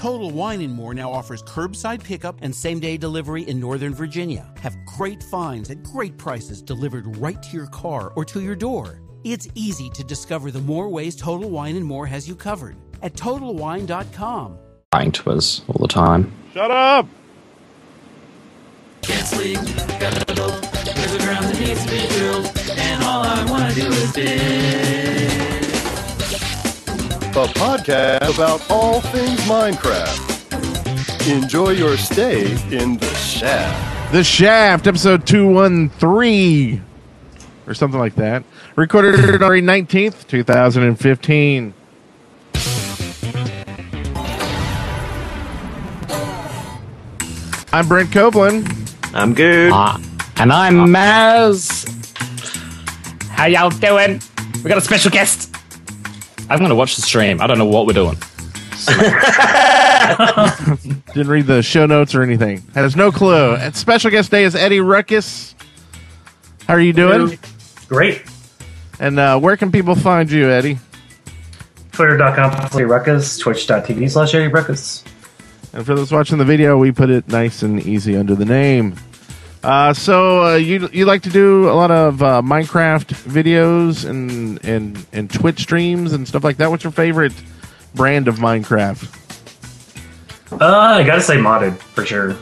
Total Wine and More now offers curbside pickup and same day delivery in Northern Virginia. Have great finds at great prices delivered right to your car or to your door. It's easy to discover the more ways Total Wine and More has you covered at TotalWine.com. Lying to us all the time. Shut up! Can't sleep, got a bill, there's a ground that needs to be drilled, and all I wanna do is dig. A podcast about all things Minecraft. Enjoy your stay in the shaft. The Shaft, episode 213, or something like that. Recorded February 19th, 2015. I'm Brent Copeland. I'm good. Ah, and I'm Maz. How y'all doing? We got a special guest. I'm gonna watch the stream. I don't know what we're doing. Didn't read the show notes or anything. Has no clue. And special guest day is Eddie Ruckus. How are you doing? Great. And uh, where can people find you, Eddie? Twitter.com slash Ruckus, twitch.tv slash Eddie Ruckus. And for those watching the video, we put it nice and easy under the name. Uh, so uh, you you like to do a lot of uh, Minecraft videos and, and and Twitch streams and stuff like that. What's your favorite brand of Minecraft? Uh, I gotta say modded, for sure.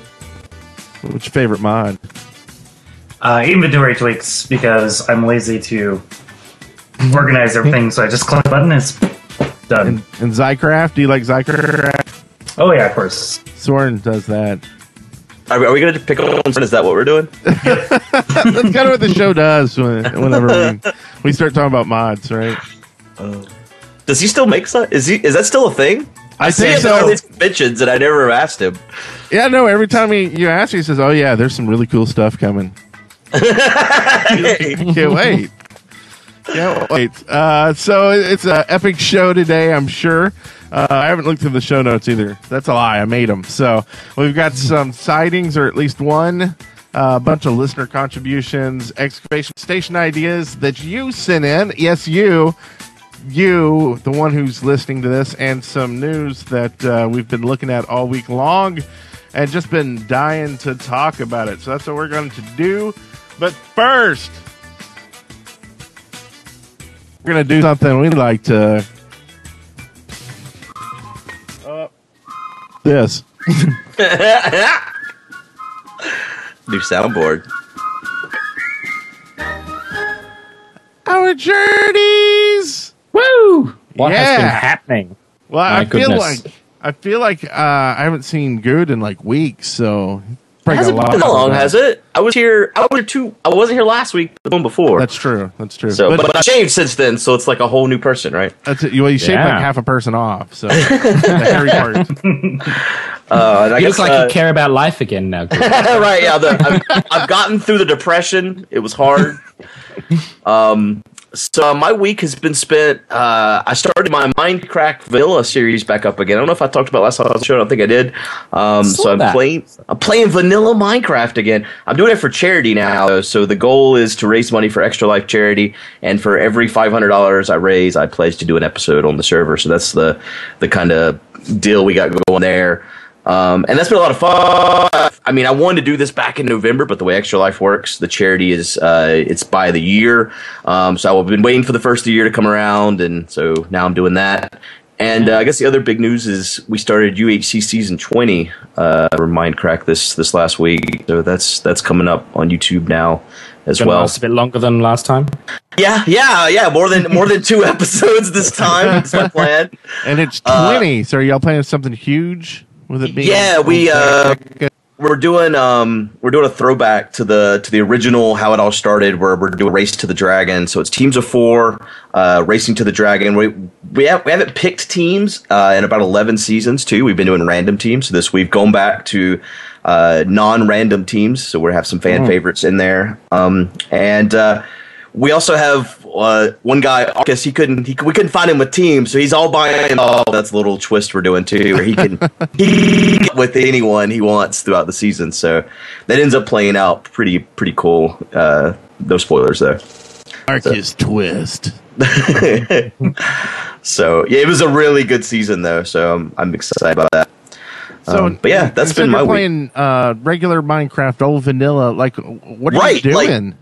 What's your favorite mod? Uh, inventory tweaks, because I'm lazy to organize everything, so I just click a button and it's done. And, and XyCraft? Do you like XyCraft? oh yeah, of course. Soaryn does that. Are we, are we going to pick up on Is that what we're doing? That's kind of what the show does when, whenever we, we start talking about mods, right? Does he still make stuff? Is he? Is that still a thing? I see think him at so. all these conventions, and I never asked him. Yeah, no. Every time he, you ask, he says, "Oh yeah, there's some really cool stuff coming." Can't wait. Can't wait. Uh, so it's an epic show today, I'm sure. Uh, I haven't looked through the show notes either. That's a lie. I made them. So we've got some sightings, or at least one, uh, a bunch of listener contributions, excavation station ideas that you sent in. Yes, you, you, the one who's listening to this, and some news that uh, we've been looking at all week long and just been dying to talk about it. So that's what we're going to do. But first, we're going to do something we like to. This. New soundboard. Our journeys! Woo! What has been happening? Well, My I feel goodness. like I feel like uh, I haven't seen Good in like weeks, so It probably got hasn't a been that long, has it? I was here. I was here two. I wasn't here last week, but the one before. That's true. That's true. so, but, but, I changed since then, so it's like a whole new person, right? that's it. Well, you shaved Yeah. like half a person off, so the hairy part. Uh, You guess, look like uh, you care about life again now. Right? Yeah, the, I've, I've gotten through the depression. It was hard. Um, so my week has been spent. Uh, I started my Minecraft Vanilla series back up again. I don't know if I talked about last time I was on the show. I don't think I did. Um, so I'm that. playing. I'm playing Vanilla Minecraft again. I'm doing it for charity now. So the goal is to raise money for Extra Life charity, and for every five hundred dollars I raise, I pledge to do an episode on the server. So that's the the kind of deal we got going there. Um, and that's been a lot of fun. I mean, I wanted to do this back in November, but the way Extra Life works, the charity is uh, it's by the year. Um, so I've been waiting for the first of the year to come around, and so now I'm doing that. And uh, I guess the other big news is we started UHC season 20 uh, for Minecraft this this last week. So that's that's coming up on YouTube now as well. last a bit longer than last time. Yeah, yeah, yeah. More than more than two episodes this time. That's my plan. And it's Uh, twenty. so are y'all playing something huge with it being? Yeah, we, uh, we're doing um we're doing a throwback to the to the original how it all started where we're doing race to the dragon. So it's teams of four uh racing to the dragon. We we, have, we haven't picked teams uh in about 11 seasons too. We've been doing random teams. So this we've gone back to uh non-random teams. So we have some fan favorites in there. Um and uh we also have uh, one guy, Arkas. He couldn't. He, we couldn't find him with teams, so he's all by himself. That's a little twist we're doing too, where he can he can with anyone he wants throughout the season. So that ends up playing out pretty pretty cool. Uh, no spoilers though. Arkas twist. So yeah, it was a really good season though. So I'm, I'm excited about that. So, Um, but yeah, that's been my of week. playing uh, regular Minecraft, old vanilla. Like, what are Right, you like- doing?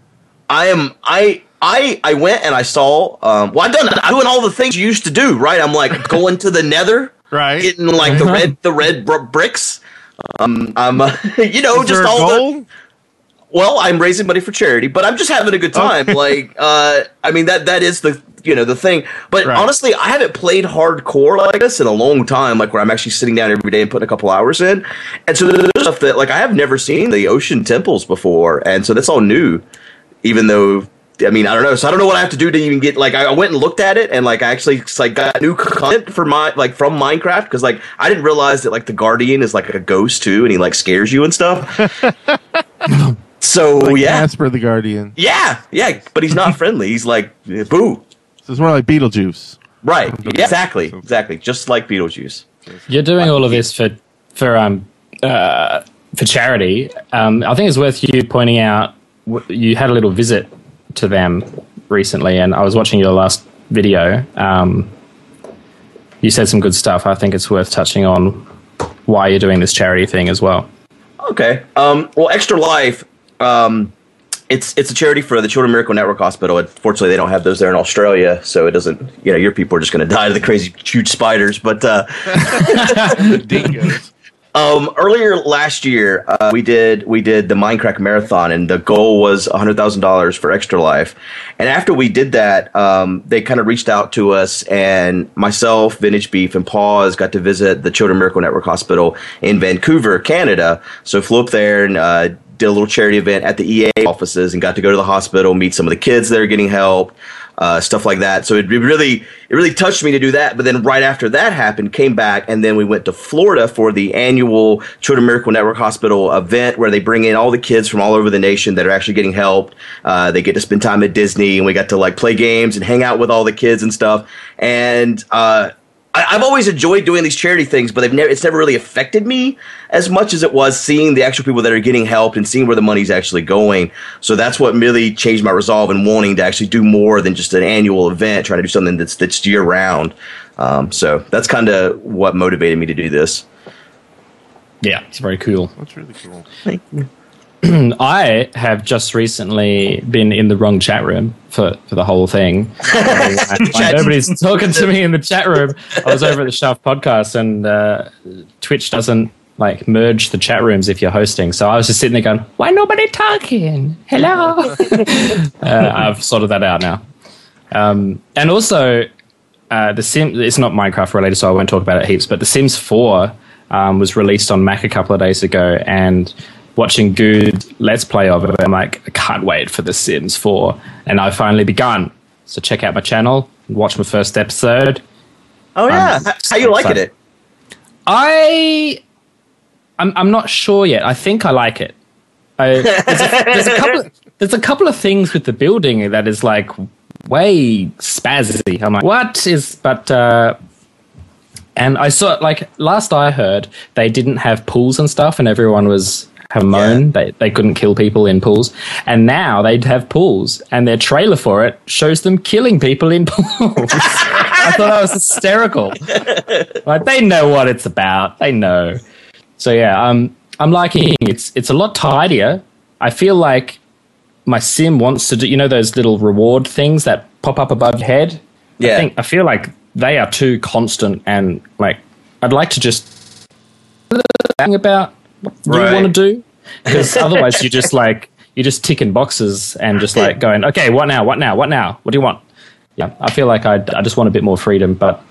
I am I I I went and I saw um well I've done I'm doing all the things you used to do, right? I'm like going to the nether, right? Getting like the red the red br- bricks. Um I'm uh, you know Is just all the well, I'm raising money for charity, but I'm just having a good time. like, uh, I mean that that is the you know the thing. But honestly, I haven't played hardcore like this in a long time. Like where I'm actually sitting down every day and putting a couple hours in. And so there's stuff that like I have never seen the ocean temples before, and so that's all new. Even though. I mean, I don't know. So I don't know what I have to do to even get like. I I went and looked at it, and like I actually like got new content for my like from Minecraft because like I didn't realize that like the Guardian is like a ghost too, and he like scares you and stuff. so Like yeah, Casper the Guardian. yeah, yeah, but he's not friendly. He's like, eh, boo. So it's more like Beetlejuice. Right. Yeah, exactly. Exactly. Just like Beetlejuice. You're doing all of this for for um uh, for charity. Um, I think it's worth you pointing out. You had a little visit to them recently, and I was watching your last video. Um, you said some good stuff. I think it's worth touching on why you're doing this charity thing as well. Okay. Um, well, Extra Life, um, it's it's a charity for the Children Miracle Network Hospital. Unfortunately, they don't have those there in Australia, so it doesn't. You know, your people are just going to die to the crazy huge spiders. But uh, Dingoes. Um, earlier last year, uh, we did we did the Minecraft marathon, and the goal was hundred thousand dollars for Extra Life. And after we did that, um, they kind of reached out to us, and myself, Vintage Beef, and Pause got to visit the Children Miracle Network Hospital in Vancouver, Canada. So flew up there and uh, did a little charity event at the EA offices, and got to go to the hospital, meet some of the kids that are getting help uh, stuff like that. So it really, it really touched me to do that. But then right after that happened, came back, and then we went to Florida for the annual Children Miracle Network Hospital event where they bring in all the kids from all over the nation that are actually getting helped. Uh, they get to spend time at Disney, and we got to like play games and hang out with all the kids and stuff. And uh, I, I've always enjoyed doing these charity things, but they've never, it's never really affected me as much as it was seeing the actual people that are getting helped and seeing where the money's actually going. So that's what really changed my resolve and wanting to actually do more than just an annual event, trying to do something that's that's year round. Um, so that's kind of what motivated me to do this. Yeah, it's very cool. That's really cool. I have just recently been in the wrong chat room for, for the whole thing. Nobody's talking to me in the chat room. I was over at the Shaft podcast, and uh, Twitch doesn't like merge the chat rooms if you're hosting. So I was just sitting there going, "Why nobody talking? Hello." uh, I've sorted that out now. Um, and also, uh, the Sim. It's not Minecraft related, so I won't talk about it heaps. But The Sims Four um, was released on Mac a couple of days ago, and watching good Let's Play of it, I'm like, I can't wait for The Sims 4. And I've finally begun. So check out my channel, and watch my first episode. Oh yeah, Um, how, you liking it? I, I'm, I'm not sure yet. I think I like it. I, there's, a, there's a couple. There's a couple of things with the building that is like way spazzy. I'm like, what is? But uh, and I saw like last I heard they didn't have pools and stuff, and everyone was have moan they they couldn't kill people in pools, and now they'd have pools, and their trailer for it shows them killing people in pools. I thought that was hysterical. like they know what it's about. They know. So yeah, um, I'm liking it. It's it's a lot tidier. I feel like my sim wants to do. You know those little reward things that pop up above your head. Yeah. I think I feel like they are too constant and like I'd like to just about Right. you want to do because otherwise you're just like you're just ticking boxes and just like going okay what now what now what now what do you want yeah I feel like I I just want a bit more freedom but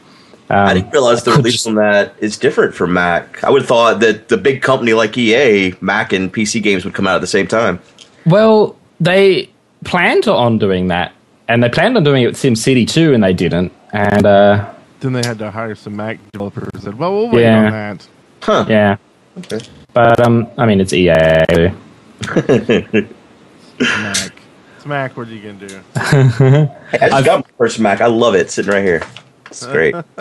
um, I didn't realize the release on that is different from Mac. I would have thought that the big company like EA, Mac and PC games would come out at the same time. Well, they planned on doing that, and they planned on doing it with SimCity too, and they didn't. And uh, Then they had to hire some Mac developers. and Said, "Well, we'll wait Yeah. on that." Huh. yeah, Okay. But um, I mean, it's EA. Mac. It's Mac. What are you gonna do? Hey, I just got my first Mac. I love it. Sitting right here. It's great.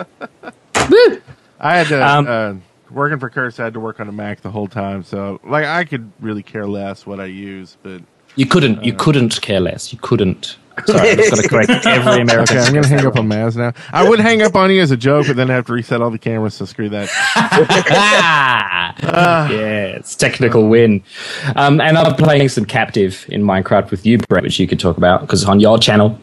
I had to Um, uh, working for Curse. I had to work on a Mac the whole time, so like I could really care less what I use. But You couldn't. You couldn't care less. You couldn't. Sorry, I'm just going to correct every American. Okay, I'm gonna hang up on Maz now. I would hang up on you as a joke, but then I have to reset all the cameras. So screw that. ah, yeah, it's technical win. Um, and I'm playing some captive in Minecraft with you, Brent, which you could talk about because it's on your channel.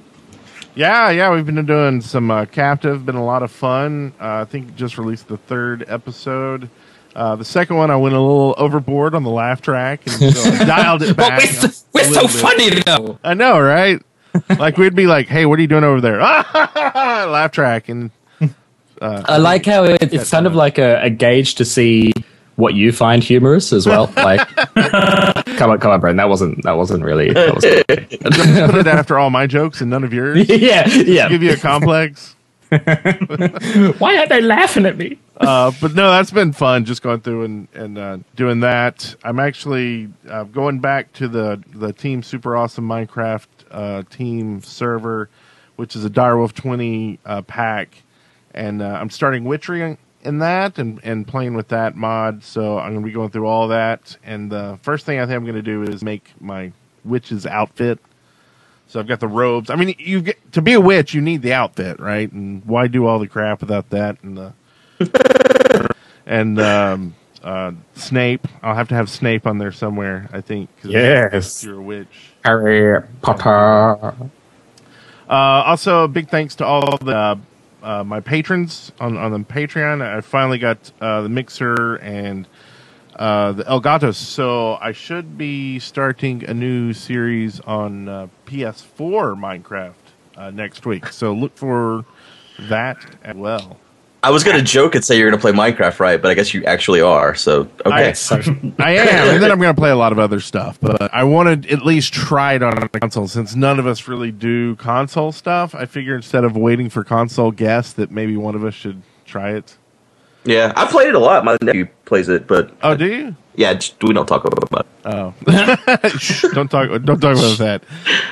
Yeah, yeah, we've been doing some uh, captive. Been a lot of fun. Uh, I think just released the third episode. Uh, the second one, I went a little overboard on the laugh track and so I dialed it back. But we're, so- we're so funny though. I know, right? like we'd be like, "Hey, what are you doing over there?" laugh track, and uh, I like how it, it's kind of like a, a gauge to see what you find humorous as well. Like, come on, come on, Brent. That wasn't that wasn't really. That was put it after all my jokes and none of yours. yeah, yeah. Give you a complex. Why aren't they laughing at me? Uh, but no, that's been fun just going through and, and uh, doing that. I'm actually uh, going back to the, the Team Super Awesome Minecraft uh, team server, which is a Direwolf 20 uh, pack. And uh, I'm starting Witchery in that and, and playing with that mod. So I'm going to be going through all that. And the first thing I think I'm going to do is make my witch's outfit. So I've got the robes. I mean, you get to be a witch, you need the outfit, right? And why do all the crap without that? And the and um, uh, Snape. I'll have to have Snape on there somewhere. I think. Yes. you're a witch. Harry Potter. Uh, also, a big thanks to all the uh, uh, my patrons on on the Patreon. I finally got uh, the mixer and uh, the Elgatos, so I should be starting a new series on uh, PS4 Minecraft uh, next week. So look for that as well. I was gonna joke and say you're gonna play Minecraft, right? But I guess you actually are. So okay. I, I am, and then I'm going to play a lot of other stuff. But I want to at least try it on a console since none of us really do console stuff. I figure instead of waiting for console guests, that maybe one of us should try it. yeah, I played it a lot. My nephew plays it, but Oh, do you? yeah, just, we don't talk about it. Oh, Shh, don't talk. Don't talk about that.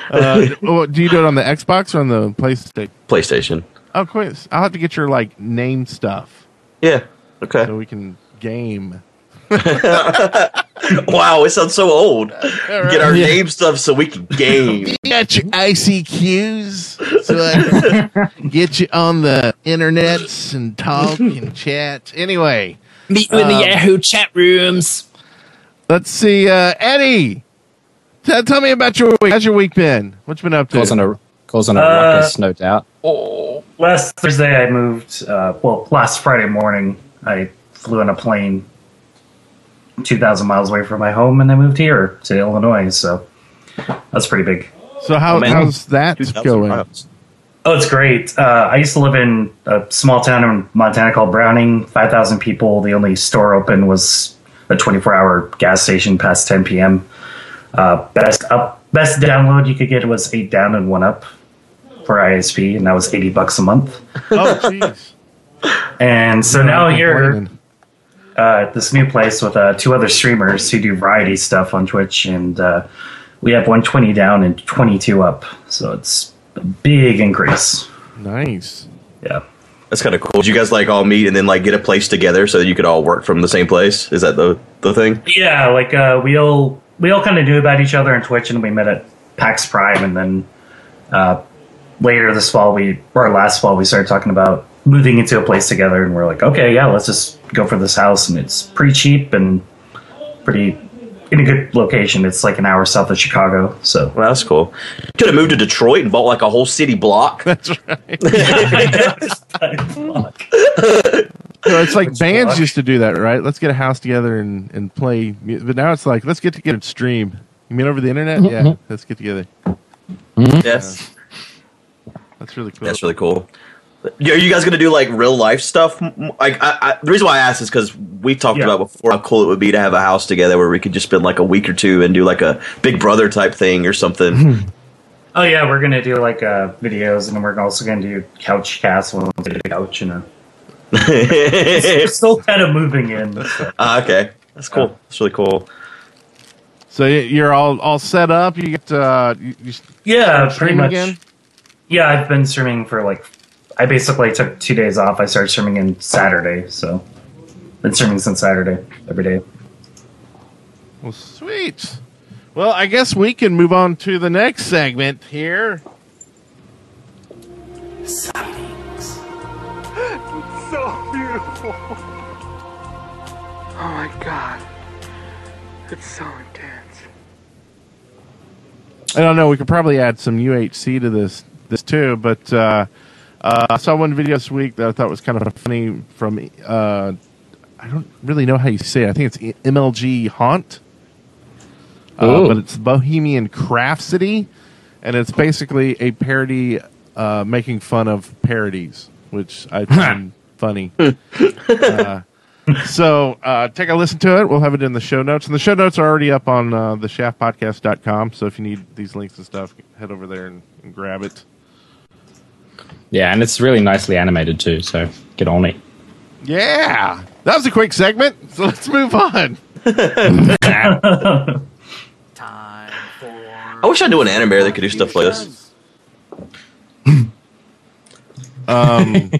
Uh, do you do it on the Xbox or on the PlayStation? PlayStation. Oh, quiz. I'll have to get your like name stuff Yeah. Okay. so we can game. Wow, it sounds so old. Get our name stuff so we can game. Get got your ICQs, so I can get you on the internets and talk and chat. Anyway, Meet you in the Yahoo chat rooms. let's see. Uh, Eddie, t- tell me about your week. How's your week been? What's been up to? Causing a causing a Uh, ruckus, no doubt. Last Thursday, I moved. Uh, well, last Friday morning, I flew on a plane 2,000 miles away from my home, and I moved here to Illinois. So that's pretty big. so how, Oh, how's that going? miles. Oh, it's great. Uh, I used to live in a small town in Montana called Browning, 5,000 people. The only store open was a 24 hour gas station past 10 p.m. Uh, best up, best download you could get was 8 down and 1 up for ISP, and that was 80 bucks a month. Oh, jeez. And so now I'm you're uh, at this new place with uh, two other streamers who do variety stuff on Twitch, and uh, we have 120 down and 22 up. So it's a big increase. nice. Yeah. That's kind of cool. Did you guys like all meet and then like get a place together so that you could all work from the same place? Is that the the thing? Yeah, like uh, we all we all kind of knew about each other on Twitch, and we met at PAX Prime, and then uh, later this fall, we or last fall, we started talking about moving into a place together, and we're like, okay, yeah, let's just go for this house, and it's pretty cheap and pretty in a good location. It's like an hour south of Chicago, so Well, that's cool. Could have moved to Detroit and bought like a whole city block. That's right. So it's like bands used to do that, right? Let's get a house together and, and play. mu- But now it's like, let's get together and stream. You mean over the internet? Mm-hmm. Yeah, let's get together. yes, That's really cool. that's really cool. Yeah, Are you guys gonna do like real life stuff? Like, I, I, the reason why I asked is because we talked Yeah. about before how cool it would be to have a house together where we could just spend like a week or two and do like a Big Brother type thing or something. oh yeah, we're gonna do like uh, videos, and we're also gonna do couch castle and the couch, and uh, we're still kind of moving in. so. Ah, okay, that's cool. That's really cool. So you're all all set up. You get uh, you, you Yeah, pretty much. again? Yeah, I've been streaming for like. I basically took two days off. I started streaming in Saturday, so been streaming since Saturday every day. Well, sweet. Well, I guess we can move on to the next segment here. sightings. It's so beautiful. Oh my god. It's so intense. I don't know. We could probably add some UHC to this this too, but uh, uh, I saw one video this week that I thought was kind of funny from. Uh, I don't really know how you say it. I think it's MLG Haunt, uh, but it's Bohemian Craft City, and it's basically a parody uh, making fun of parodies, which I find funny. Uh, so uh, take a listen to it. We'll have it in the show notes. And the show notes are already up on uh, the shaftpodcast.com. So if you need these links and stuff, head over there and, and grab it. Yeah, and it's really nicely animated too. So get on it. Yeah. That was a quick segment. So let's move on. Time for. I wish I knew an animator that could do stuff like this. Um,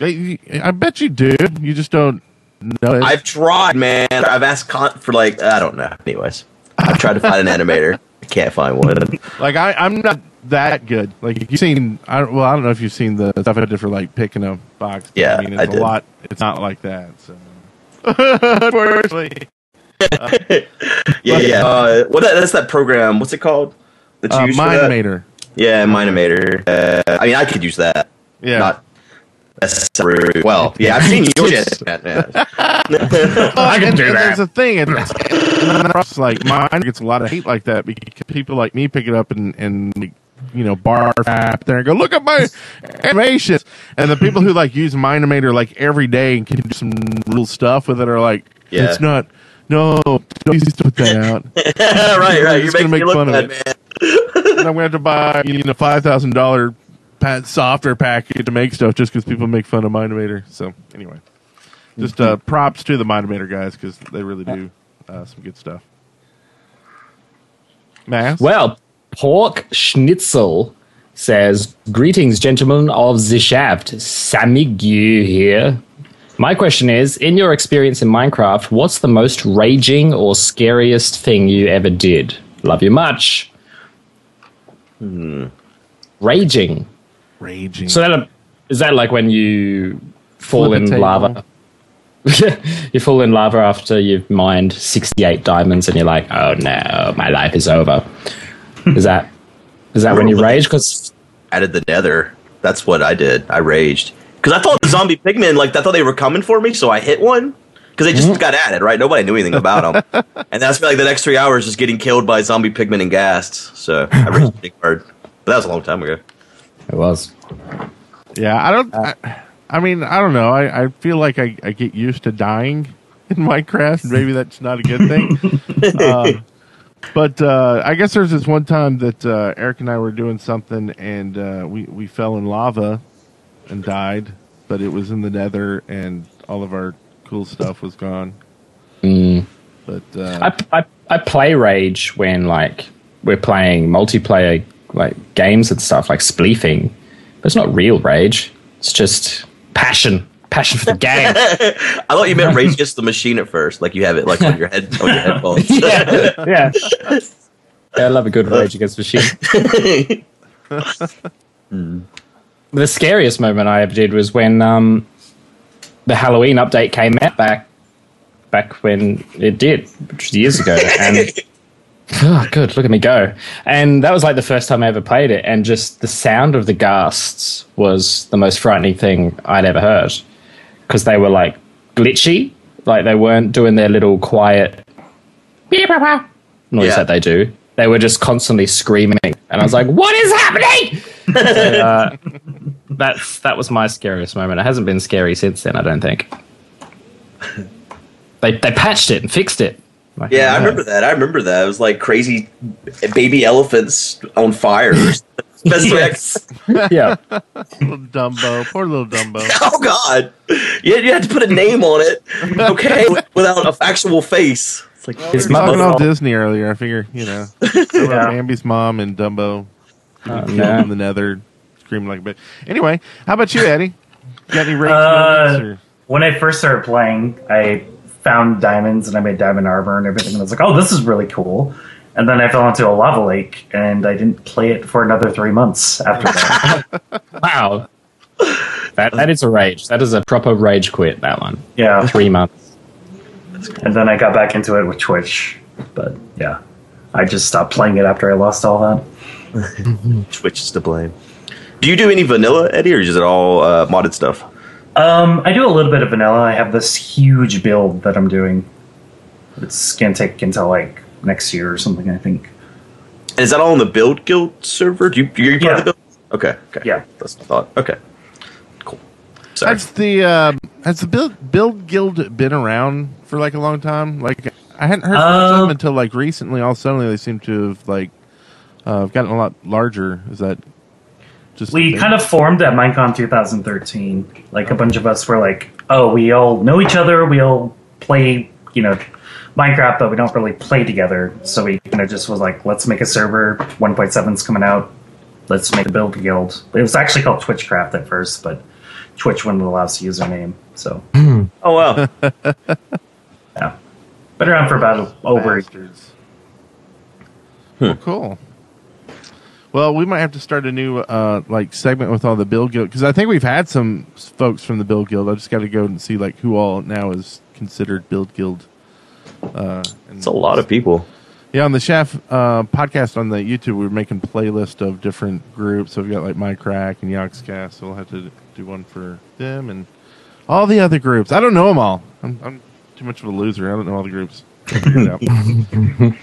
I I bet you do. You just don't know it. I've tried, man. I've asked Con for like I don't know. Anyways, I've tried to find an animator. I can't find one. like, I, I'm not that good. Like, you've seen, I, don't- well, I don't know if you've seen the stuff I did for, like, picking a box. Yeah, I mean, it's I a did. lot. It's not like that. So. Unfortunately. Yeah, yeah. Uh, what that, that's that program. What's it called? That you Uh, use. Yeah, Mine-imator. Uh, I mean, I could use that. Yeah. Not necessarily. Well, yeah, I've seen your shit. I can do and that. There's a thing. It's, it's like mine gets a lot of hate like that because people like me pick it up and and you know barf app there and go look at my animations. And the people who like use Mine-imator like every day and can do some real stuff with it are like, Yeah. it's not. No, don't use put that out. right, right. You're Just gonna making make me look fun of bad, it. man. and I'm going to have to buy you know five thousand dollar software package to make stuff just because people make fun of Mine-imator. So anyway, just uh, props to the Mine-imator guys because they really do uh, some good stuff. Mass. Well, Pork Schnitzel says, Greetings, gentlemen of the shaft. Sammy Samigyu here. My question is In your experience in Minecraft, what's the most raging or scariest thing you ever did? Love you much. Hmm. Raging. raging. So that is that like when you fall Flip in lava? you fall in lava after you've mined 68 diamonds and you're like, oh no, my life is over. Is that is that when you rage? Because Added the nether. That's what I did. I raged because I thought the zombie pigmen like I thought they were coming for me, so I hit one because they just Mm-hmm. got added. Right? Nobody knew anything about them, and that's like the next three hours just getting killed by zombie pigmen and gassed. So I raged pretty hard. But that was a long time ago. it was. yeah, I don't. I, I mean, I don't know. I, I feel like I, I get used to dying in Minecraft. Maybe that's not a good thing. uh, but uh, I guess there's this one time that uh, Eric and I were doing something and uh, we, we fell in lava and died, but it was in the nether and all of our cool stuff was gone. But uh, I, I, I play rage when like we're playing multiplayer like games and stuff like spleefing. But it's not real rage. It's just passion, passion for the game. I thought you meant rage against the machine at first, like you have it like on your head on your headphones. yeah, yeah. Yeah, I love a good rage against the machine. The scariest moment I ever did was when um, the Halloween update came out back back when it did, which was years ago, and oh, good, look at me go! And that was like the first time I ever played it, and just the sound of the ghasts was the most frightening thing I'd ever heard because they were like glitchy, like they weren't doing their little quiet noise Yeah. that they do. They were just constantly screaming, and I was like, "What is happening?" So, uh, that's that was my scariest moment. It hasn't been scary since then. I don't think. They they patched it and fixed it. Like, Yeah, I remember that. I remember that. It was like crazy baby elephants on fire. Best Yes. effects. Yeah, little Dumbo, poor little Dumbo. Oh God! You, you had to put a name on it, okay, without an actual face. It's like his We were talking about Disney earlier. I figure you know, Yeah. Bambi's mom and Dumbo Oh, killed no. in the nether, screaming like a bitch. Anyway, how about you, Eddie? Got any rage Uh, moments? When I first started playing, I found diamonds and I made diamond armor and everything. And I was like, oh, this is really cool. And then I fell into a lava lake, and I didn't play it for another three months after that. Wow. That that is a rage. That is a proper rage quit. That one. yeah, Three months. and then I got back into it with Twitch. But yeah, I just stopped playing it after I lost all that. Twitch is to blame. Do you do any vanilla, Eddie, or is it all uh, modded stuff? Um, I do a little bit of vanilla. I have this huge build that I'm doing. It's gonna take until like next year or something, I think. And is that all on the Build Guild server? Do you, you're part Yeah. of the Build? Okay, okay. Yeah. That's what I thought. Okay. Cool. Sorry. Has the uh, has the build build guild been around for like a long time? Like I hadn't heard much of them Um, until like recently. All suddenly they seem to have like uh, gotten a lot larger. Is that just We kind of formed at Minecon 2013. Like a bunch of us were like, oh, we all know each other. We all play, you know, Minecraft, but we don't really play together. So we kind of just was like, let's make a server. 1.7's coming out. Let's make a build guild. It was actually called Twitchcraft at first, but Twitch wouldn't allow us to use our name. So oh wow. yeah, been around for about over. Bastards. Well, cool. Well, we might have to start a new uh, like segment with all the Build Guild because I think we've had some folks from the Build Guild. I just got to go and see like who all now is considered Build Guild. Uh, It's a lot of people. Yeah, on the Shaft uh, podcast on the YouTube, we are making playlist of different groups. So we've got like Mindcrack and Yogscast. So we'll have to do one for them and all the other groups. I don't know them all. I'm, I'm too much of a loser. I don't know all the groups. I'll figure it out.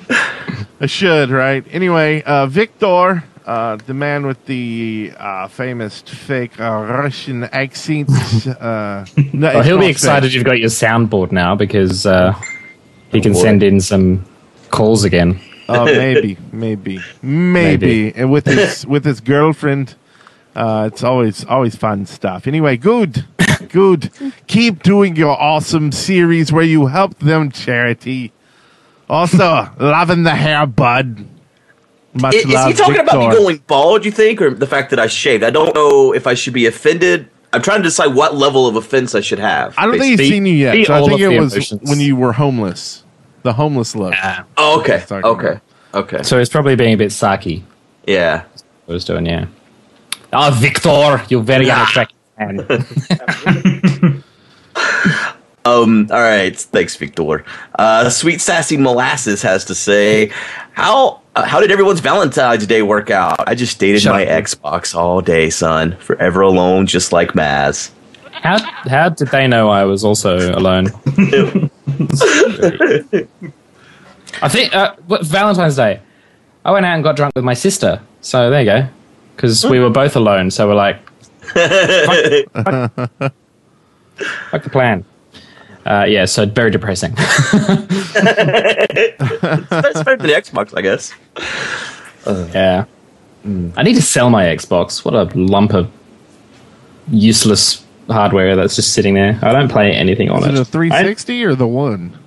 I should, right? Anyway, uh, Victor, uh, the man with the uh, famous fake uh, Russian accent. Uh, no, Well, he'll not be fake. excited you've got your soundboard now because uh, he can boy. send in some calls again. Oh, maybe, maybe, maybe, and with his with his girlfriend, uh, it's always always fun stuff. Anyway, good, good. Keep doing your awesome series where you help them charity. Also, loving the hair, bud. Much Is, is love, he talking about me going bald, you think, or the fact that I shaved? I don't know if I should be offended. I'm trying to decide what level of offense I should have. I don't think he's Be- seen you yet. So I think it was emotions. when you were homeless, the homeless look. Oh, okay. Sorry. Okay. Okay. So he's probably being a bit sarky. Yeah. What he's doing, yeah. Oh, Victor, you're very unattractive man. Um. All right. Thanks, Victor. Uh, Sweet sassy molasses has to say, how uh, how did everyone's Valentine's Day work out? I just dated Shut my up. Xbox all day, son. Forever alone, just like Maz. How how did they know I was also alone? I think uh, what- Valentine's Day. I went out and got drunk with my sister. So there you go. Because we were both alone. So we're like, fuck, fuck- fuck the plan. Uh, yeah, so very depressing. That's better than the Xbox, I guess. yeah. I need to sell my Xbox. What a lump of useless hardware that's just sitting there. I don't play anything on Is it it. a 360 or the one?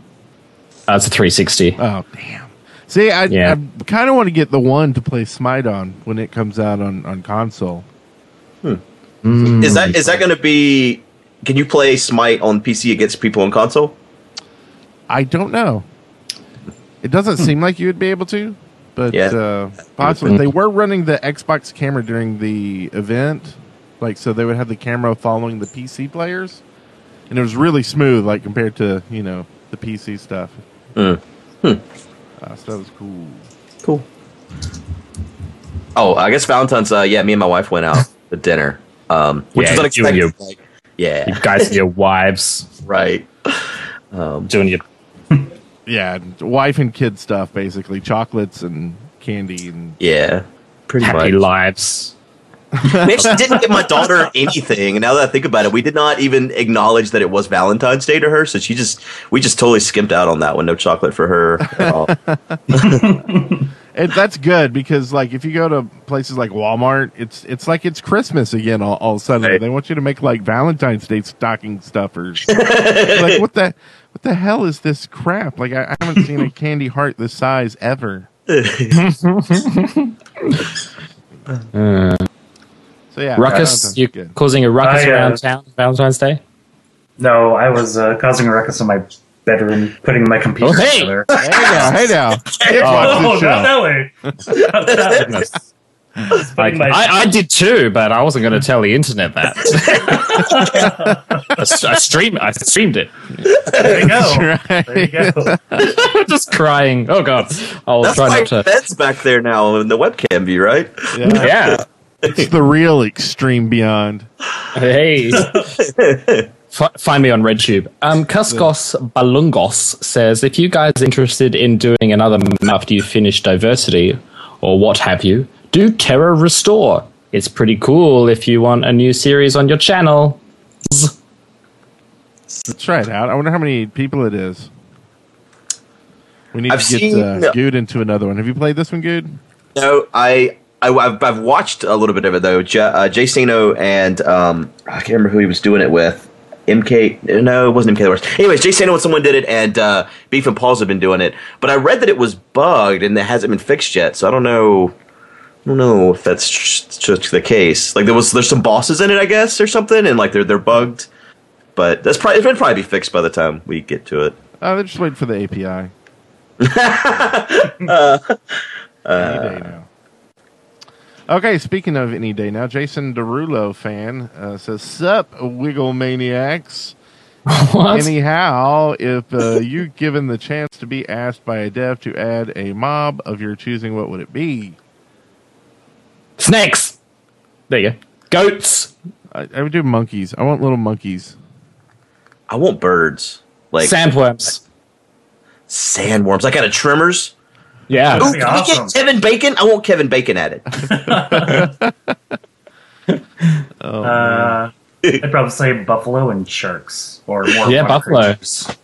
Uh, it's a 360. Oh damn! See, I, Yeah. I kind of want to get the one to play Smite on when it comes out on, on console. Is that is that going to be? Can you play Smite on PC against people on console? I don't know. It doesn't seem like you would be able to, but Yeah. uh, possibly they were running the Xbox camera during the event, like so they would have the camera following the PC players, and it was really smooth, like compared to you know the PC stuff. Mm. Uh, so that was cool. Cool. Oh, I guess Valentine's. Uh, yeah, me and my wife went out to dinner, um, which Yeah, was you and unexpected. Like, yeah, You guys and your wives right. Um, doing your Yeah, wife and kid stuff basically, chocolates and candy and Yeah, pretty happy much. lives. We actually didn't give my daughter anything, and now that I think about it, we did not even acknowledge that it was Valentine's Day to her. So she just, we just totally skimped out on that one. No chocolate for her. At all. And that's good because like if you go to places like Walmart, it's it's like it's Christmas again all, all of a sudden. Right. They want you to make like Valentine's Day stocking stuffers. like what the what the hell is this crap? Like I, I haven't seen a candy heart this size ever. Uh, So yeah, ruckus, you is good. causing a ruckus I, uh, around town Valentine's Day? No, I was uh, causing a ruckus in my bedroom putting my computer Oh, hey! together. Hey now, hey now. Kids Oh, oh this not that way. Not that way. Just Like, putting my- I, I did too, but I wasn't going to mm. tell the internet that. I, s- I stream, I streamed it. there you go. Right. There you go. Just crying. Oh god, I'll That's try why not to. Fed's back there now in the webcam view, right? Yeah. Yeah. It's the real extreme beyond. Hey. F- find me on RedTube. Um, Kaskos Balungos says, if you guys are interested in doing another map after you finish Diversity, or what have you, do Terror Restore. It's pretty cool if you want a new series on your channel. Let's try it out. I wonder how many people it is. We need I've to get seen- uh, Good into another one. Have you played this one, Good? No, I, I have I've watched a little bit of it though. J- uh, Jay Sano and um, I can't remember who he was doing it with. MK, no, it wasn't MK. Wars. Anyways, Jay and someone did it, and uh, Beef and Pause have been doing it. But I read that it was bugged and it hasn't been fixed yet. So I don't know. I don't know if that's just the case. Like there was, there's some bosses in it, I guess, or something, and like they're they're bugged. But that's probably it'll probably be fixed by the time we get to it. Oh, they're just waiting for the API. Uh, day uh, now. Okay, speaking of any day now, Jason Derulo fan uh, says, "Sup, Wiggle Maniacs." What? Anyhow, if uh, you given the chance to be asked by a dev to add a mob of your choosing, what would it be? Snakes! There you go. Goats! I, I would do monkeys. I want little monkeys. I want birds, like Sandworms. sandworms, I got a Tremors. Yeah. Ooh, be can we get Kevin Bacon? I want Kevin Bacon at it. Uh, I'd probably say buffalo and sharks or more. Yeah, water buffalo. creatures.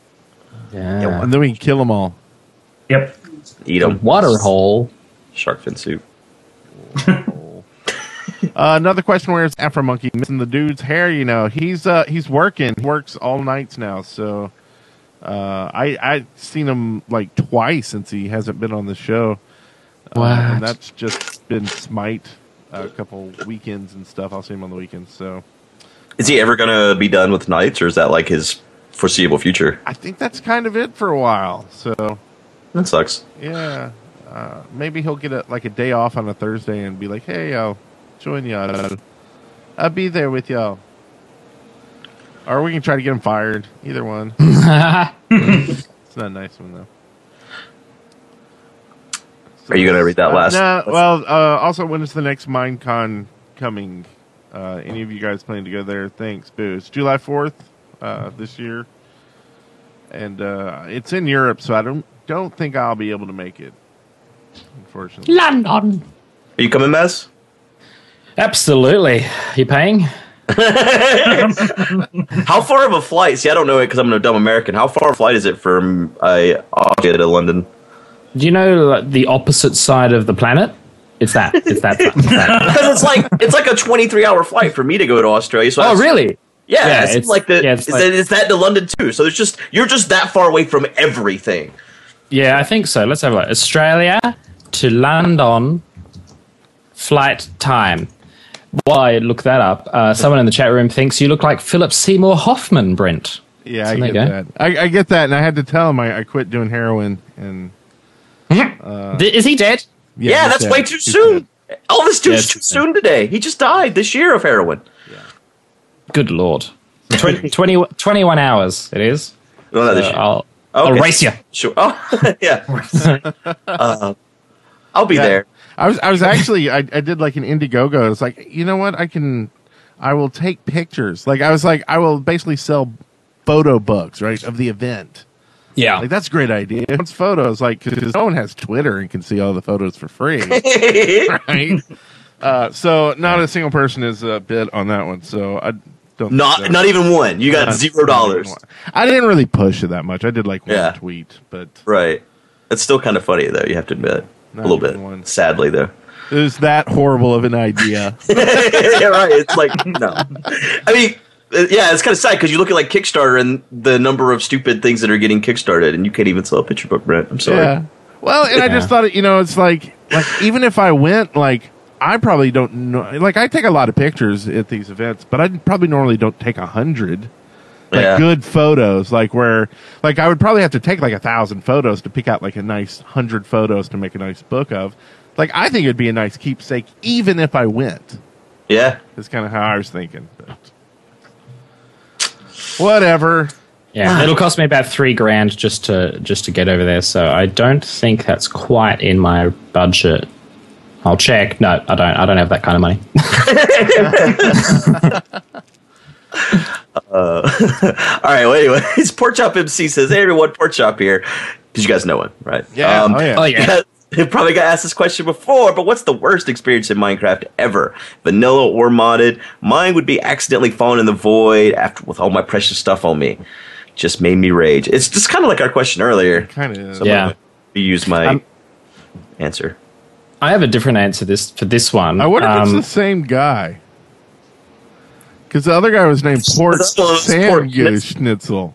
Yeah. And then we can kill them all. Yep. Eat The them. water hole. Shark fin soup. Uh, another question: Where's Afro Monkey missing the dude's hair? You know, he's uh, he's working. He works all nights now. So uh, I I seen him like twice since he hasn't been on the show. Uh, and that's just been Smite a couple weekends and stuff. I'll see him on the weekends. So Is he ever gonna be done with nights, or is that like his foreseeable future? I think that's kind of it for a while. So That sucks. yeah, uh, maybe he'll get a, like a day off on a Thursday and be like, "Hey, I'll join y'all. I'll be there with y'all." Or we can try to get him fired. Either one. It's not a nice one though. Are you gonna read that Uh, last? no, well, uh, also, when is the next Minecon coming? Uh, any of you guys planning to go there? Thanks, Boo. It's July 4th uh, this year. And uh, it's in Europe, so I don't don't think I'll be able to make it, unfortunately. London. Are you coming, Maz? Absolutely. You paying? How far of a flight? See, I don't know it because I'm a dumb American. How far a flight is it from uh, Austria to London? Do you know like, the opposite side of the planet? It's that. It's that. Because it's like it's like a 23 hour flight for me to go to Australia. So oh, that's- really? Yeah, Yeah, it's, it's- like the yeah, it's is, like- that, is that to London too? So it's just you're just that far away from everything. Yeah, I think so. Let's have a look. Australia to London flight time. While I look that up, uh, someone in the chat room thinks you look like Philip Seymour Hoffman, Brent. Yeah, I So there get that. I, I get that, and I had to tell him I, I quit doing heroin. And Th- Is he dead? Yeah, he's that's dead. way too He's soon. dead. Elvis too Yeah, too it's- soon today. He just died this year of heroin. Good lord. 20, 20 21 hours it is. No, not this Uh, year. I'll, I'll race you. Sure. Oh, yeah. uh, I'll be Yeah. there. I was I was actually I, I did like an Indiegogo. It's like you know what I can I will take pictures. Like I was like I will basically sell photo books right of the event. Yeah. Like that's a great idea. It's photos like because no one has Twitter and can see all the photos for free, right? Uh, so not a single person is uh, bid on that one. So I don't Not not even one. You got zero dollars. I didn't really push it that much. I did like one Yeah. tweet, but Right. It's still kind of funny though. You have to admit a little bit. one. Sadly though. it was that horrible of an idea. yeah, right. It's like no. I mean, uh, yeah, it's kind of sad because you look at like Kickstarter and the number of stupid things that are getting kickstarted, and you can't even sell a picture book, Brent. I'm sorry. Yeah. Well, and I just thought, you know, it's like, like even if I went, like, I probably don't know. Like, I take a lot of pictures at these events, but I probably normally don't take a hundred. Like Yeah. good photos, like where like I would probably have to take like a thousand photos to pick out like a nice hundred photos to make a nice book of. Like I think it'd be a nice keepsake, even if I went. Yeah. That's kind of how I was thinking. But whatever. Yeah, it'll cost me about three grand just to just to get over there. So I don't think that's quite in my budget. I'll check. No, I don't. I don't have that kind of money. All right. Well, anyways, Pork Chop MC says, "Hey everyone, Pork Chop here." Because you guys know him, right? Yeah. oh yeah. oh yeah. Yeah, you probably got asked this question before, but what's the worst experience in Minecraft ever? Vanilla or modded? Mine would be accidentally falling in the void after with all my precious stuff on me. Just made me rage. It's just kind of like our question earlier. Kind of. So Yeah. gonna use my Um, answer. I have a different answer this for this one. I wonder if it's Um, the same guy. Because the other guy was named Port Sam Pork Schnitzel.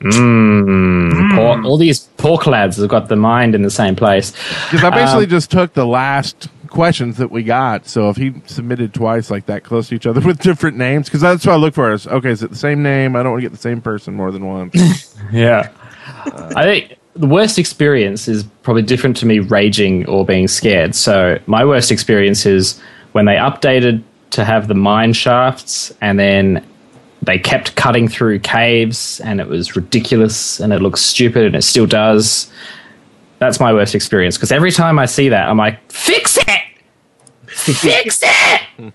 mm, por- all these pork lads have got the mind in the same place. Because I basically Um, just took the last questions that we got. So if he submitted twice like that close to each other with different names, because that's what I look for is okay, is it the same name? I don't want to get the same person more than once. Yeah. I think the worst experience is probably different to me raging or being scared. So my worst experience is when they updated to have the mine shafts and then they kept cutting through caves and it was ridiculous and it looks stupid and it still does. That's my worst experience because every time I see that, I'm like, fix! Fix it!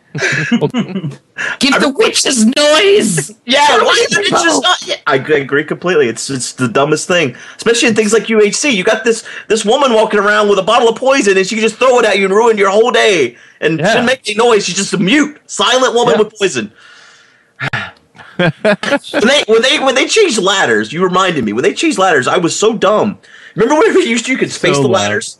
Give the witches noise! Yeah, why is it just not? Yeah, I agree- agree completely. It's it's the dumbest thing, especially in things like UHC. You got this this woman walking around with a bottle of poison, and she can just throw it at you and ruin your whole day. And Yeah. shouldn't make any noise. She's just a mute, silent woman Yeah. with poison. when they when they when they changed ladders, you reminded me. When they changed ladders, I was so dumb. Remember when we used to you could space So the loud. ladders,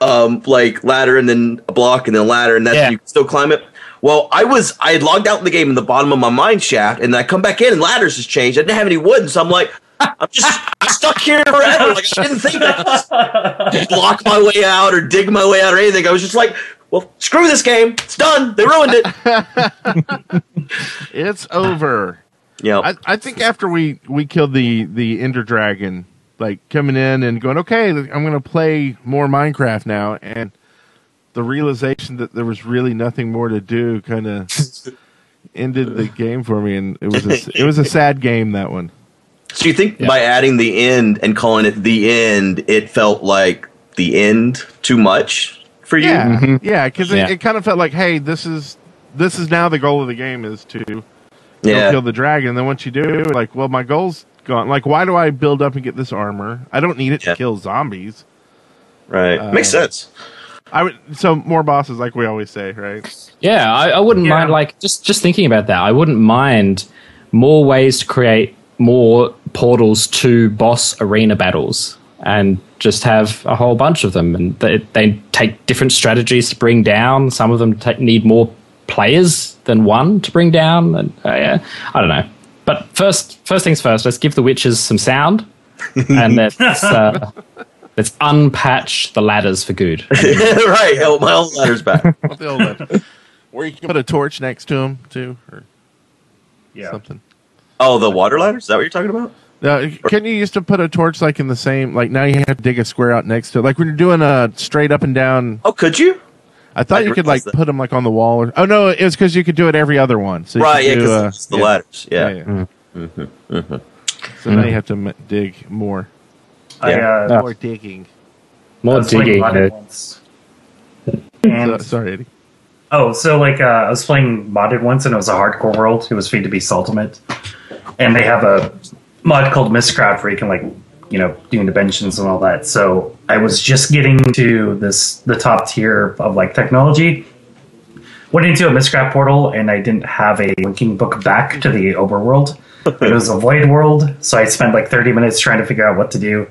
um, like ladder and then a block and then a ladder, and that's Yeah. you could still climb it. Well, I was I had logged out in the game in the bottom of my mine shaft, and I come back in and ladders has changed. I didn't have any wood, and so I'm like, I'm just I'm stuck here forever. Like I didn't think I could block my way out or dig my way out or anything. I was just like, well, screw this game. It's done. They ruined it. it's over. Yeah. I, I think after we we killed the the Ender Dragon, like coming in and going, okay, I'm going to play more Minecraft now, and the realization that there was really nothing more to do kind of ended the game for me, and it was a, it was a sad game that one. So you think by adding the end and calling it the end, it felt like the end too much for you? Yeah, mm-hmm. yeah, because Yeah. it, it kind of felt like, hey, this is this is now the goal of the game is to Yeah. kill the dragon. And then once you do, like, well, my goal's gone. Like, why do I build up and get this armor? I don't need it Yeah. to kill zombies. Right. Uh, Makes sense. I would so more bosses, like we always say, right? Yeah, I, I wouldn't Yeah. mind like just just thinking about that. I wouldn't mind more ways to create more portals to boss arena battles and just have a whole bunch of them. And they, they take different strategies to bring down. Some of them take, need more players than one to bring down. And uh, yeah, I don't know. But first, first things first. Let's give the witches some sound, and let's uh, let's unpatch the ladders for good. right. Oh, my old ladder's back. The old legend? Where you can put a torch next to them too, or Yeah. something. Oh, the water ladder? Is that what you're talking about? Now, can you used to put a torch like in the same? Like now you have to dig a square out next to it. Like when you're doing a straight up and down. Oh, could you? I thought I you could like that. put them like on the wall. Or, oh no, it was because you could do it every other one. So you Right, yeah, do, because uh, it's the yeah. ladders. Yeah. Yeah, yeah. Mm-hmm. So now you have to m- dig more. I, Yeah. uh, More digging. More was playing digging. modded. So, And sorry, Eddie. Oh, so like uh, I was playing modded once, and it was a hardcore world. It was free to be ultimate, and they have a mod called Mystcraft where you can like you know do interventions and all that. So I was just getting to this the top tier of like technology. Went into a Mystcraft portal, and I didn't have a linking book back to the overworld. it was a void world, so I spent like thirty minutes trying to figure out what to do.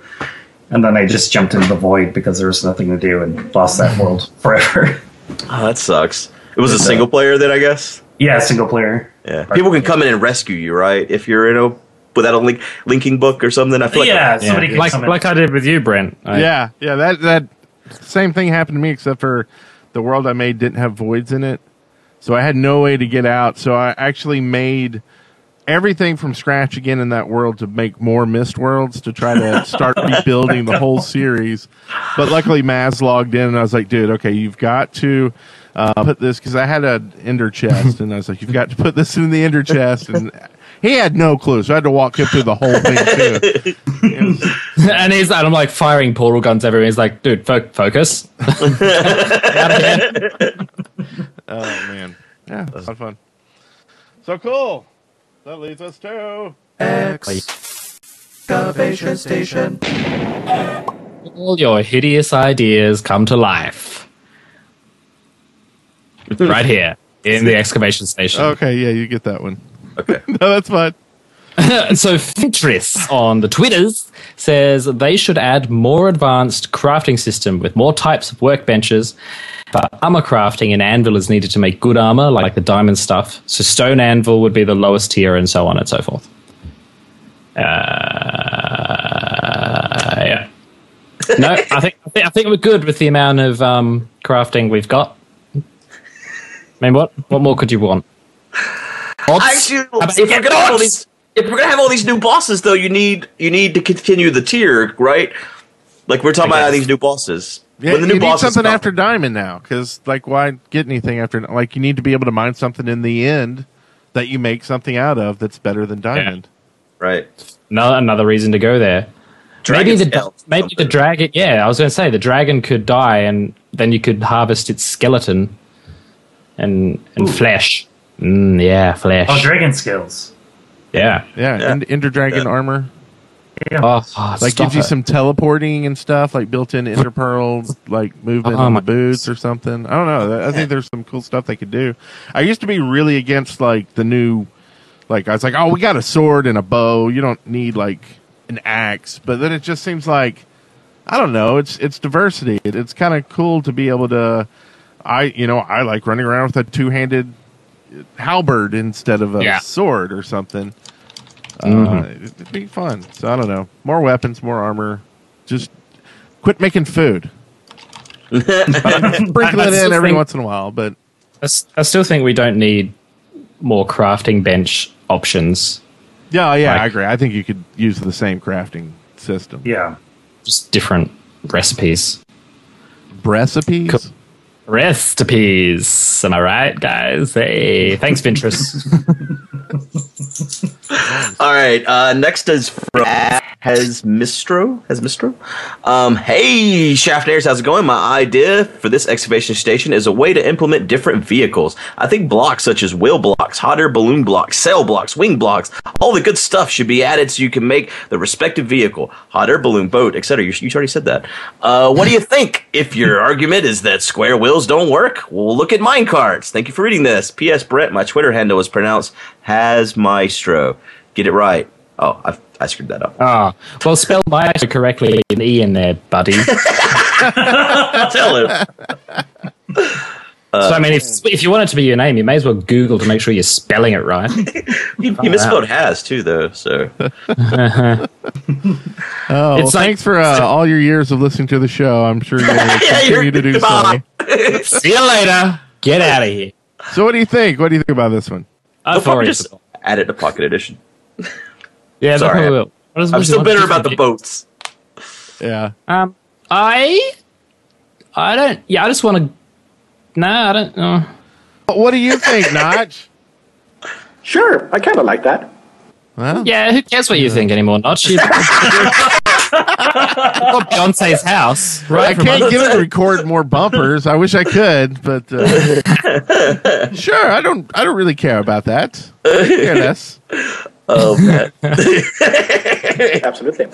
And then I just jumped into the void because there was nothing to do and lost that world forever. Oh, that sucks. It was a It's, uh, single player then, I guess. yeah, single player. Yeah. People can come in and rescue you, right? If you're in a without a link linking book or something. I feel like yeah, yeah, somebody can like come like I did with you, Brent. I- yeah, yeah. That that same thing happened to me, except for the world I made didn't have voids in it, so I had no way to get out. So I actually made everything from scratch again in that world to make more mist worlds to try to start rebuilding the whole series. But luckily, Maz logged in, and I was like, dude, okay, you've got to uh, put this because I had an ender chest, and I was like, you've got to put this in the ender chest, and he had no clue, so I had to walk him through the whole thing too. And he's and I'm like firing portal guns everywhere. He's like, dude, fo- focus. Out of here. oh man, yeah, it was fun. So cool. That leads us to Excavation station. All your hideous ideas come to life. right here in the excavation station. okay. Yeah, you get that one. Okay. no, that's fine. so Fintris on the Twitters says they should add more advanced crafting system with more types of workbenches. But armor crafting and anvil is needed to make good armor, like the diamond stuff. So stone anvil would be the lowest tier, and so on and so forth. Uh, yeah. No, I think, I think I think we're good with the amount of um, crafting we've got. I mean, what what more could you want? Odds? Actually, How about if we're gonna have all these, if we're gonna have all these new bosses, though, you need you need to continue the tier, right? Like we're talking about these new bosses. Yeah, when the new you need bosses something after diamond now, because like, why get anything after? Like, you need to be able to mine something in the end that you make something out of that's better than diamond. right? No, another reason to go there. maybe the Tail, maybe the dragon. Yeah, I was going to say the dragon could die, and then you could harvest its skeleton and and flesh. Mm, yeah, flesh. Oh, dragon skills. Yeah, yeah. Yeah. End- Ender Dragon Yeah. armor Yeah. Oh, oh, like stop gives you some teleporting and stuff, like built-in Ender Pearl, like movement Oh on the boots or something. I don't know. I think there's some cool stuff they could do. I used to be really against like the new, like I was like, oh, we got a sword and a bow. You don't need like an axe. But then it just seems like I don't know. It's it's diversity. It, it's kind of cool to be able to. I you know I like running around with a two-handed halberd instead of a Yeah. sword or something. Uh, Mhm. it'd be fun. So I don't know. More weapons, more armor. Just quit making food. Sprinkle I it in every think- once in a while, but I still think we don't need more crafting bench options. yeah, yeah, I agree. I think you could use the same crafting system. Yeah. Just different recipes. Recipes. Recipes. Am I right, guys? Hey, thanks, Vintress. All right. Uh, next is from has Mistro. Has Mistro. Um, hey, Shaftairs, how's it going? My idea for this excavation station is a way to implement different vehicles. I think blocks such as wheel blocks, hot air balloon blocks, sail blocks, wing blocks, all the good stuff should be added so you can make the respective vehicle, hot air balloon, boat, etc. You, you already said that. Uh, what do you think? If your argument is that square wheels don't work, well, look at mine minecarts. Thank you for reading this. P.S. Brett, my Twitter handle is pronounced has maestro. Get it right. Oh, I, I screwed that up. Ah, well, spell maestro correctly an E in there, buddy. so, Tell him. So I mean, if, if you want it to be your name, you may as well Google to make sure you're spelling it right. He, he misspelled has too, though. So Oh, It's well, like- thanks for uh, all your years of listening to the show. I'm sure you're going to Yeah, continue you're- to do so. See you later. Get out of here. So, what do you think? What do you think about this one? I've they'll probably already just add it to Pocket Edition. yeah, sorry. they will. What is- I'm still bitter about the boats. Yeah. Um, I, I don't. Yeah, I just want to. No, I don't. Uh, What do you think, Notch? Sure, I kind of like that. Well, yeah, who cares what you think anymore? Not you. Got Beyonce's house, right? I can't us. get it to record more bumpers. I wish I could, but uh, sure, I don't. I don't really care about that. I care less. Oh man. Absolutely.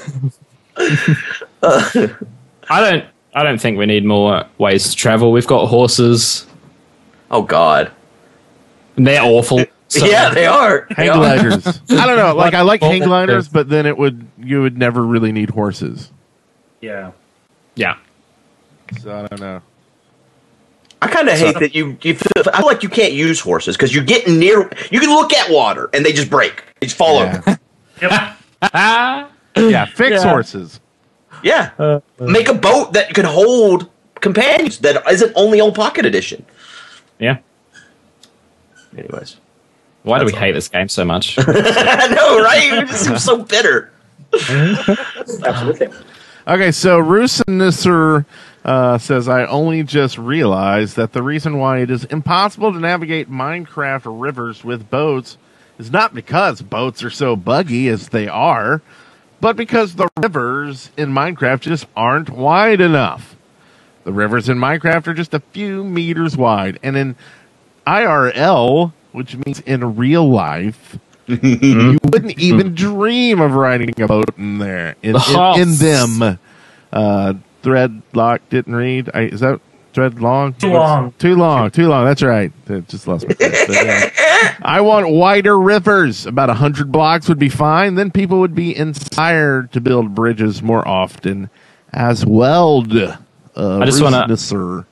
I don't. I don't think we need more ways to travel. We've got horses. oh God. And they're awful. So- yeah, they are. They Hang are. gliders. I don't know. Like I like hang gliders, but then it would you would never really need horses. Yeah. Yeah. So I don't know. I kind of hate that you. you feel, I feel like you can't use horses because you get near. You can look at water and they just break. They just fall over. Yeah, Yep. yeah fix horses. Yeah. Make a boat that can hold companions that isn't only on Pocket Edition. Yeah. Anyways. Why do we hate this game so much? I know, right? We just seem so bitter. Absolutely. Okay, so Rusinisser uh, says, I only just realized that the reason why it is impossible to navigate Minecraft rivers with boats is not because boats are so buggy as they are, but because the rivers in Minecraft just aren't wide enough. The rivers in Minecraft are just a few meters wide, and in IRL, which means in real life, you wouldn't even dream of riding a boat in there. In, The in, in them. Uh, Threadlock didn't read. I, is that Thread long? Too long. Too long. Too long. That's right. I just lost my. But, yeah. I want wider rivers. About a hundred blocks would be fine. Then people would be inspired to build bridges more often as well. Uh, I just wanna- Rusinisser.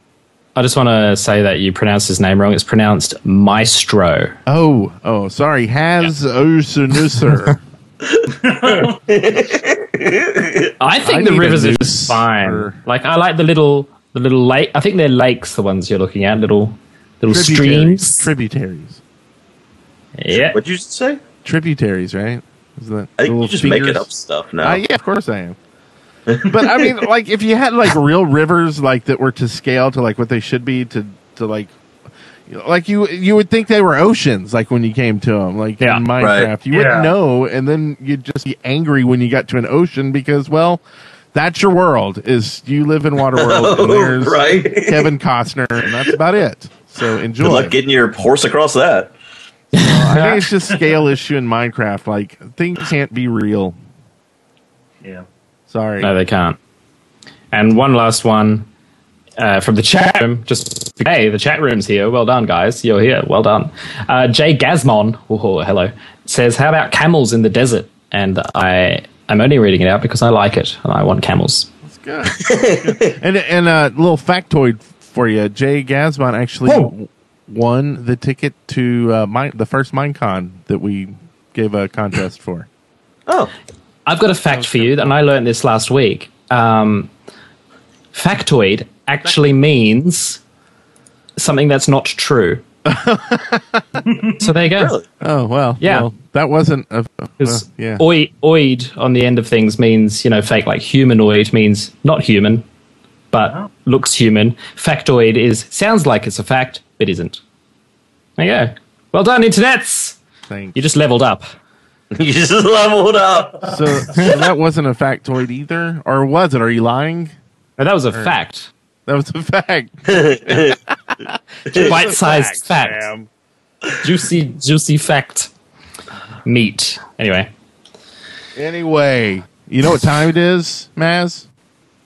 I just want to say that you pronounced his name wrong. It's pronounced Maestro. Oh, oh, sorry. Has Usunusser. I think I the rivers are just fine. Like I like the little the little lake. I think they're lakes. The ones you're looking at, little little streams. Tributaries. yeah, What'd you say? Tributaries, right? Is that I think you're just making fingers? up stuff now. Uh, yeah, of course I am. But I mean, like, if you had like real rivers, like that were to scale to like what they should be, to to like, you know, like you you would think they were oceans, like when you came to them, like Yeah. in Minecraft, Right. you wouldn't Yeah. know, and then you'd just be angry when you got to an ocean because, well, that's your world. Is you live in Waterworld, and oh, there's right. Kevin Costner, and that's about it. So enjoy. Good luck getting your horse across that. I think it's just scale issue in Minecraft. Like things can't be real. Yeah. Sorry. no, they can't. And one last one uh, from the chat room. Just hey, the chat room's here. Well done, guys. You're here. Well done. Uh, Jay Gasmon, oh, hello, says, "How about camels in the desert?" And I, I'm only reading it out because I like it and I want camels. That's good. That's good. and and a little factoid for you: Jay Gasmon actually Whoa. won the ticket to uh, mine, the first MineCon that we gave a contest for. Oh, I've got a fact for you, and I learned this last week. Um, factoid actually means something that's not true. so there you go. really? Oh well, Yeah. well, that wasn't a well, yeah. oi, oid on the end of things means, you know, fake like humanoid means not human, but looks human. Factoid is sounds like it's a fact, but isn't. There you go. Well done, internets. Thanks. You just leveled up. you just leveled up. so, so that wasn't a factoid either, or was it? Are you lying? No, that was a fact. That was a fact. Bite-sized fact. Sam. Juicy, juicy fact. Meat. Anyway, Anyway, you know what time it is, Maz?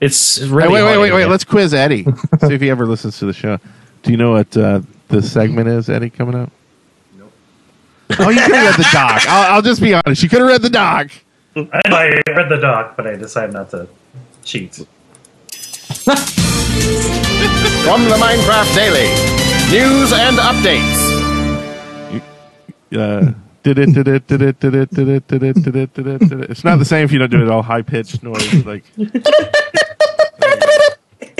it's Hey, wait, wait, wait, wait. Let's quiz Eddie. See if he ever listens to the show. Do you know what uh, the segment is, Eddie, coming up? Nope. Oh, you could have read the doc. I'll, I'll just be honest. You could have read the doc. I know I read the doc, but I decided not to cheat. From the Minecraft Daily, news and updates. Uh, did it, did it, did it, did it, did it, did it, did it, did it, did it. It's not the same if you don't do it all high pitched noise like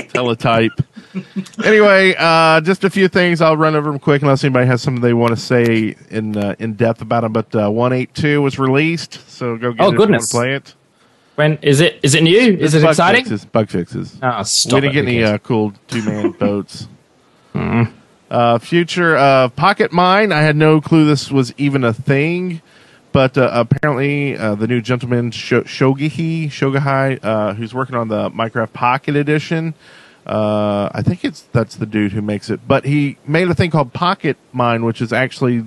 teletype. Anyway, uh, just a few things. I'll run over them quick unless anybody has something they want to say in uh, in depth about them. But uh, one eight two was released, so go get Oh, it if you want goodness. play it. When is it? Is it new? Is It's it exciting? Fixes, bug fixes. Oh, we didn't get any uh, cool two man boats. Uh, future of Pocket Mine. I had no clue this was even a thing, but uh, apparently uh, the new gentleman Sho- Shogihi Shogahai, uh, who's working on the Minecraft Pocket Edition. Uh, I think it's that's the dude who makes it, but he made a thing called Pocket Mine, which is actually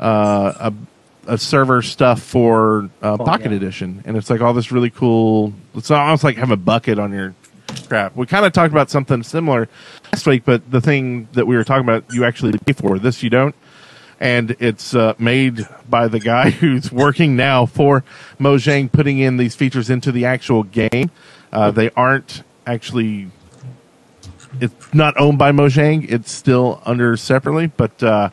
uh, a, a server stuff for uh, Pocket yeah. Edition, and it's like all this really cool. It's almost like have a bucket on your crap. We kind of talked about something similar last week, but the thing that we were talking about, you actually pay for this, you don't. And it's uh, made by the guy who's working now for Mojang, putting in these features into the actual game. Uh, they aren't actually. It's not owned by Mojang. It's still under separately, but uh,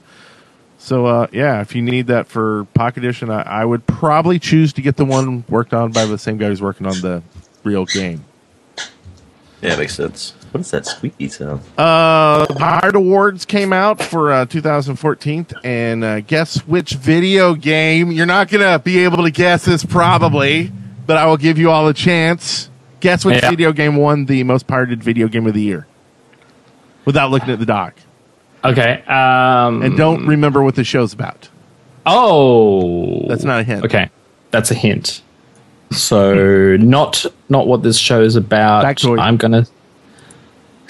so uh, yeah, if you need that for Pocket Edition, I, I would probably choose to get the one worked on by the same guy who's working on the real game. Yeah, it makes sense. What is that squeaky sound? Uh, Pirate Awards came out for uh, 2014, and uh, guess which video game? You're not gonna be able to guess this probably, but I will give you all a chance. Guess which Yeah. video game won the most pirated video game of the year? Without looking at the doc, Okay. Um, and don't remember what the show's about. Oh, That's not a hint. Okay, that's a hint. So not not what this show is about. Factoid. I'm gonna.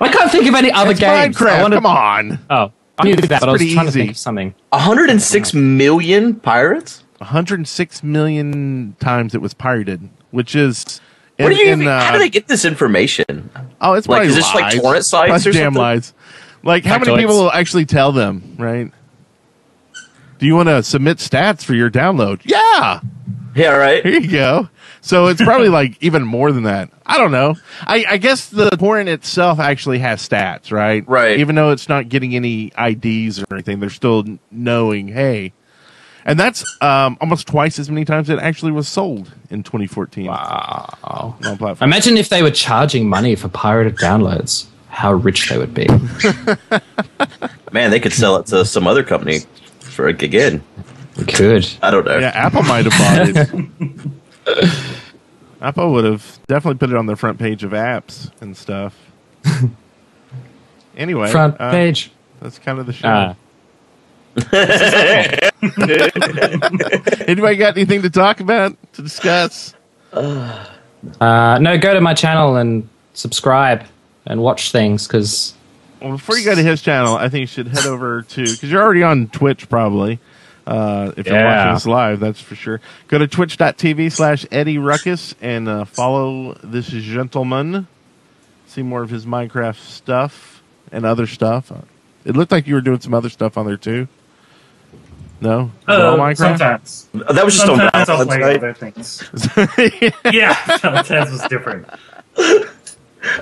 I can't think of any other It's games. I Minecraft. wanna- Come on, Oh, I knew that, but I was pretty trying to easy. think of something. 106 million pirates? 106 million times it was pirated, which is. What in- do you? in, even, uh, how do they get this information? Oh, it's Like, probably is this like lies. torrent sites That's or damn something? lies. Like, how many people will actually tell them, right? Do you want to submit stats for your download? Yeah, Yeah, right. here you go. So it's probably like even more than that. I don't know. I, I guess the torrent itself actually has stats, right? Right. Even though it's not getting any IDs or anything, they're still knowing, hey. And that's um, almost twice as many times it actually was sold in 2014. Wow. On platform. Imagine if they were charging money for pirated downloads. How rich they would be. Man, they could sell it to some other company for a again. We could. I don't know. Yeah, Apple might have bought it. Apple would have definitely put it on the front page of apps and stuff. Anyway, Front uh, page. That's kind of the show. Ah. Anybody got anything to talk about to discuss? Uh, no, go to my channel and subscribe and watch things because Well, before you go to his channel, I think you should head over to because you're already on Twitch probably. Uh, if you're watching this live, that's for sure. Go to twitch.tv slash Eddie Ruckus and uh, follow this gentleman. See more of his Minecraft stuff and other stuff. It looked like you were doing some other stuff on there too. No? Is it all Uh, Minecraft? sometimes. That was just on Sometimes I'll play right? other things. yeah, sometimes was different. That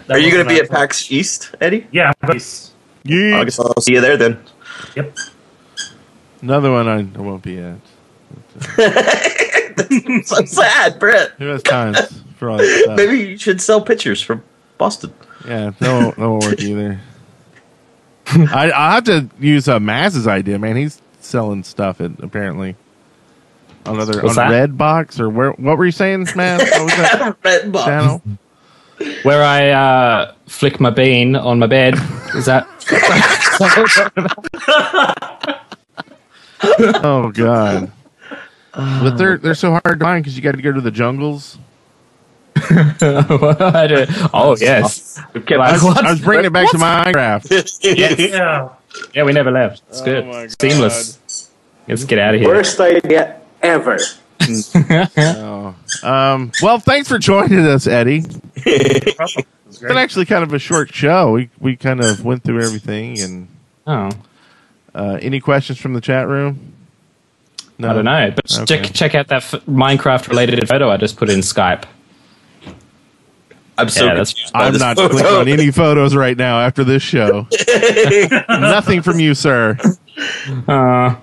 Are you going to be at PAX East, Eddie? Yeah, please. Yeah. I guess I'll see you there then. Yep. Another one I, I won't be at. so sad, Brett. Who has time for all that stuff? Maybe you should sell pictures from Boston. Yeah, no, no won't work either. I I have to use uh, Maz's idea, man. He's selling stuff at, apparently on other What's on that? Redbox or where? What were you saying, Maz? What was that Red box. channel? where I uh, flick my bean on my bed. Is that? Oh God! but they're they're so hard to find because you got to go to the jungles. I don't- oh yes. I was. I was bringing it back to Minecraft. Yeah. Yeah, we never left. It's good. Oh my God. Seamless. Let's get out of here. Worst idea ever. Oh. Um, well, thanks for joining us, Eddie. It's It's been actually kind of a short show. We we kind of went through everything. And Oh, uh, any questions from the chat room? No, I don't know. But Okay. check check out that f- Minecraft related photo I just put in Skype. I'm so Yeah, confused by I'm this not photo. clicking on any photos right now after this show. Nothing from you, sir. Uh,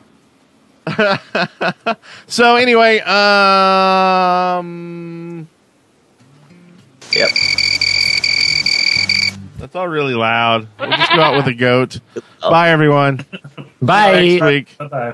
So anyway, um, Yep. that's all really loud. We'll just go out with a goat. Bye, everyone. bye. Next week. Bye bye.